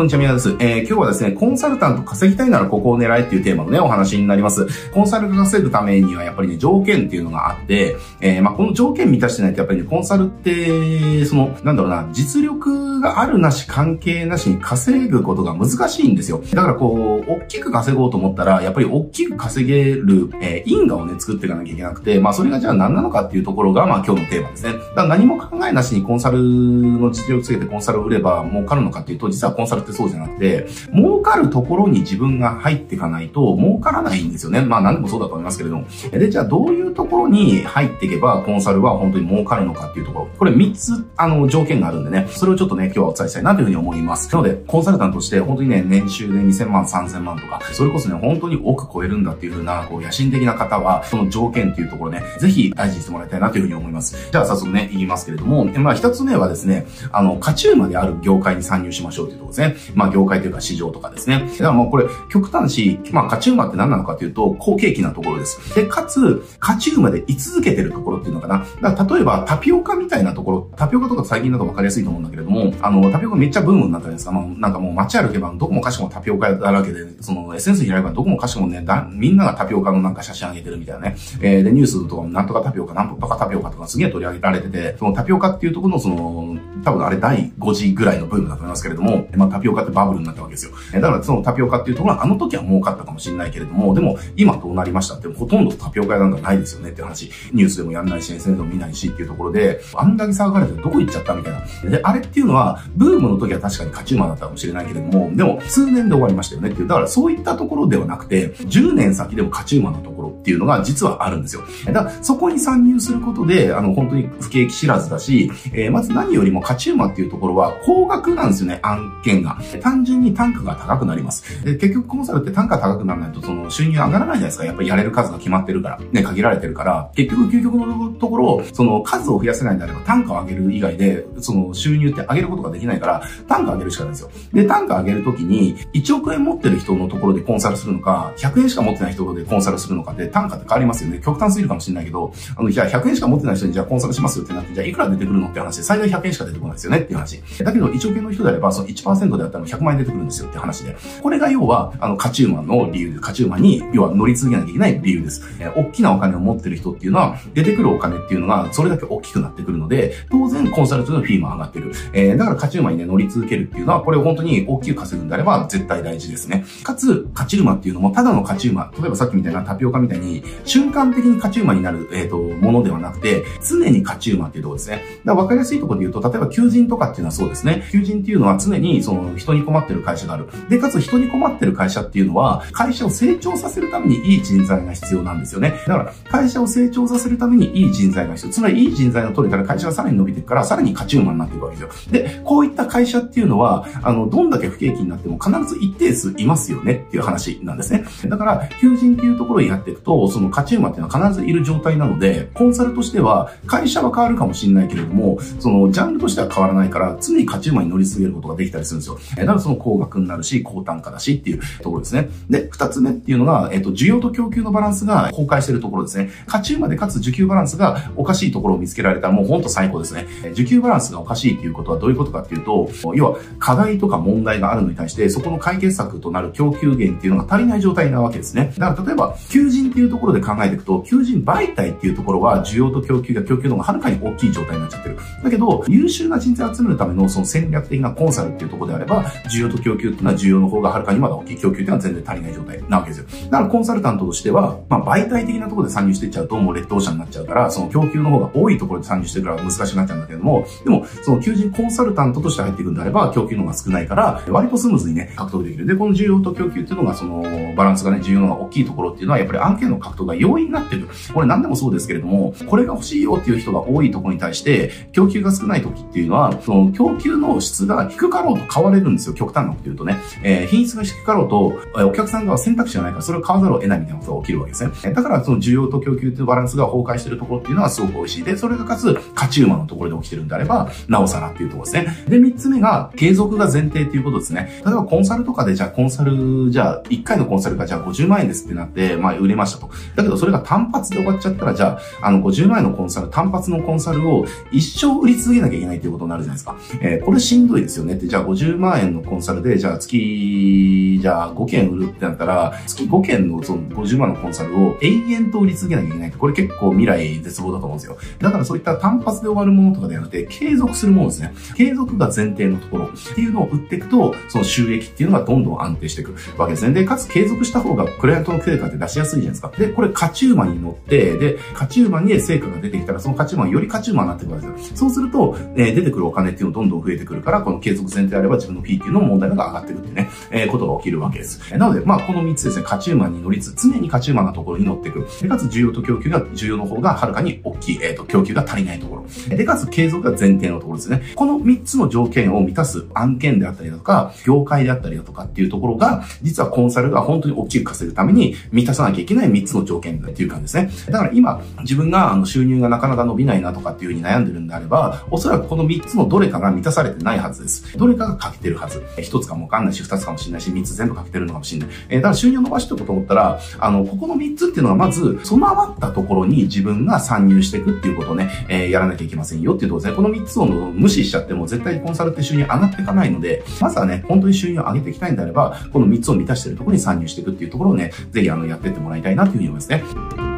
こんにちは、宮です。えー、今日はですね、コンサルタント稼ぎたいならここを狙えっていうテーマのね、お話になります。コンサルが稼ぐためにはやっぱりね、条件っていうのがあって、えー、まあ、この条件満たしてないとやっぱりね、コンサルって、その、なんだろうな、実力があるなし関係なしに稼ぐことが難しいんですよ。だからこう、大きく稼ごうと思ったら、やっぱり大きく稼げる、えー、因果をね、作っていかなきゃいけなくて、まあ、それがじゃあ何なのかっていうところが、まあ、今日のテーマですね。だから何も考えなしにコンサルの実力つけてコンサルを売れば儲かるのかっていうと、実はコンサルってそうじゃなくて、儲かるところに自分が入っていかないと儲からないんですよね。まあ何でもそうだと思いますけれども。で、じゃあどういうところに入っていけばコンサルは本当に儲かるのかっていうところ。これ3つ、あの、条件があるんでね、それをちょっとね、今日はお伝えしたいなというふうに思います。なので、コンサルタントとして本当にね、年収で2000万、3000万とか、それこそね、本当に億超えるんだっていうふうな、こう、野心的な方は、その条件っていうところね、ぜひ大事にしてもらいたいなというふうに思います。じゃあ早速ね、言いますけれども、まあ一つ目はですね、あの、勝ち馬である業界に参入しましょうというところですね。まあ業界というか市場とかですね。だからもうこれ、極端し、まあ勝ち馬って何なのかというと、好景気なところです。で、かつ、勝ち馬で居続けてるところっていうのかな。だから例えばタピオカみたいなところ、タピオカとか最近だと分かりやすいと思うんだけれども、あの、タピオカめっちゃブームになったじゃないですか。まあなんかもう街歩けばどこもかしこもタピオカだらけで、その SNS 開けばどこもかしこもね、だみんながタピオカのなんか写真上げてるみたいなね。えー、で、ニュースとかもなんとかタピオカ、なんとかタピオカとかすげえ取り上げられてて、そのタピオカっていうところのその、多分あれ第5次ぐらいのブームだと思いますけれども、まあタピオカってバブルになったわけですよ。だからそのタピオカっていうところはあの時は儲かったかもしれないけれども、でも今どうなりましたってほとんどタピオカ屋なんかないですよねって話。ニュースでもやんないし、SNS でも見ないしっていうところで、あんだけ騒がれてどこ行っちゃったみたいな。で、あれっていうのは、ブームの時は確かに勝ち馬だったかもしれないけれども、でも数年で終わりましたよねっていう。だからそういったところではなくて、10年先でも勝ち馬のところっていうのが実はあるんですよ。だからそこに参入することで、あの、本当に不景気知らずだし、えー、まず何よりも勝ち馬っていうところは高額なんですよね、案件が。単純に単価が高くなります。で結局コンサルって単価高くならないとその収入上がらないじゃないですか。やっぱりやれる数が決まってるから。ね、限られてるから、結局究極のところ、その数を増やせないんであれば単価を上げる以外で、その収入って上げることができないから、単価上げるしかないんですよ。で、単価上げるときに、1億円持ってる人のところでコンサルするのか、100円しか持ってない人でコンサルするのかって単価って変わりますよね。極端すぎるかもしれないけど、あの、じゃあ100円しか持ってない人にじゃあコンサルしますよってなって、じゃあいくら出てくるのって話で、最大100円しか出てこないですよねっていう話。だけど、1億円の人であれば、その1%であったら100万円出てくるんですよって話で。これが要は、あの、勝ち馬の理由で、勝ち馬に、要は乗り続けなきゃいけない理由です。えー、大きなお金を持ってる人っていうのは、出てくるお金っていうのが、それだけ大きくなってくるので、当然、コンサルトのフィーも上がってる。えー、だから勝ち馬にね、乗り続けるっていうのは、これを本当に大きく稼ぐんであれば、絶対大事ですね。かつ、勝ち馬っていうのも、ただの勝ち馬、例えばさっきみたいなタピオカみたいなに、瞬間的に勝ち馬になる、えっ、ー、と、ものではなくて、常に勝ち馬っていうところですね。だから分かりやすいところで言うと、例えば求人とかっていうのはそうですね。求人っていうのは常に、その、人に困ってる会社がある。で、かつ人に困ってる会社っていうのは、会社を成長させるためにいい人材が必要なんですよね。だから、会社を成長させるためにいい人材が必要。つまり、いい人材が取れたら会社がさらに伸びていくから、さらに勝ち馬になっていくわけですよ。で、こういった会社っていうのは、あの、どんだけ不景気になっても必ず一定数いますよねっていう話なんですね。だから、求人っていうところをやっていくと、とその勝ち馬っていうのは必ずいる状態なので、コンサルとしては、会社は変わるかもしれないけれども、その、ジャンルとしては変わらないから、常に勝ち馬に乗り続けることができたりするんですよ。えだからその高額になるし、高単価だしっていうところですね。で、二つ目っていうのが、えっと、需要と供給のバランスが崩壊してるところですね。勝ち馬でかつ需給バランスがおかしいところを見つけられたらもうほんと最高ですね。需給バランスがおかしいっていうことはどういうことかっていうと、要は課題とか問題があるのに対して、そこの解決策となる供給源っていうのが足りない状態なわけですね。だから例えば、求人ってていうところで考えていくと、求人媒体っていうところは需要と供給が供給の方がはるかに大きい状態になっちゃってる。だけど、優秀な人材を集めるためのその戦略的なコンサルっていうところであれば、需要と供給っていうのは需要の方がはるかにまだ大きい。供給っていうのは全然足りない状態なわけですよ。だからコンサルタントとしては、まあ媒体的なところで参入していっちゃうともう劣等者になっちゃうから、その供給の方が多いところで参入してるから難しくなっちゃうんだけども、でも、その求人コンサルタントとして入っていくんであれば、供給の方が少ないから、割とスムーズにね、獲得できる。で、この需要と供給っていうのが、その、バランスがね、需要のが大きいところっていうのは、やっぱり案件の獲得が容易になってる。これ何でもそうですけれども、これが欲しいよっていう人が多いところに対して、供給が少ない時っていうのは、その、供給の質が低かろうと変われるんですよ。極端なこと言うとね。えー、品質が低かろうと、お客さんが選択肢がないから、それを買わざるを得ないみたいなことが起きるわけですね。だから、その需要と供給っていうバランスが崩壊してるところっていうのはすごく美味しい。で、それがかつ、勝ち馬のところで起きてるんであれば、なおさらっていうところですね。で、三つ目が、継続が前提っていうことですね。例えばコンサルとかで、じゃあコンサル、じゃあ、1回のコンサルがじゃあ50万円ですってなって、まあ売れましたと。だけどそれが単発で終わっちゃったら、じゃあ、あの、50万円のコンサル、単発のコンサルを一生売り続けなきゃいけないっていうことになるじゃないですか。えー、これしんどいですよねって、じゃあ50万円のコンサルで、じゃあ月、じゃあ5件売るってなったら、月5件のその50万のコンサルを永遠と売り続けなきゃいけないって、これ結構未来絶望だと思うんですよ。だからそういった単発で終わるものとかではなくて、継続するものですね。継続が前提のところっていうのを売っていくと、その収益っていうのがどんどん安定していくわけですね。で、かつ継続した方がクライアントの成果って出しやすいじゃないですか。で、これ勝ち馬に乗って、で、勝ち馬に成果が出てきたら、その勝ち馬がより勝ち馬になってくるわけですよ。そうすると、えー、出てくるお金っていうのどんどん増えてくるから、この継続前提であれば自分のフィーっていうのも問題が上がってくるってね、えー、ことが起きるわけです。なので、まあ、この3つですね、勝ち馬に乗りつつ、常に勝ち馬なところに乗っていく。で、かつ需要と供給が、需要の方がはるかに大きい、えっ、ー、と、供給が足りないところ。で、かつ継続が前提のところですね。この3つの条件を満たす案件であったりだとか、業界であったりだとかっていうところが、実はコンサルが本当に大きく稼ぐために満たさなきゃいけない3つの条件っていう感じですね。だから今、自分があの収入がなかなか伸びないなとかっていうふうに悩んでるんであれば、おそらくこの3つのどれかが満たされてないはずです。どれかが欠けてるはず。1つかもわかんないし、2つかもしれないし、3つ全部欠けてるのかもしれない。えー、だから収入を伸ばしておこうと思ったら、あの、ここの3つっていうのはまず、備わったところに自分が参入していくっていうことをね、えー、やらなきゃいけませんよっていうところですね。この3つを無視しちゃっても絶対コンサルって収入上がっていかないので、まずはね、本当に収入を上げていきたいんであれば、この3つを満たしてるところに参入していくっていうところをね、ぜひあの、やってってもらいたいななというふうに思いますね。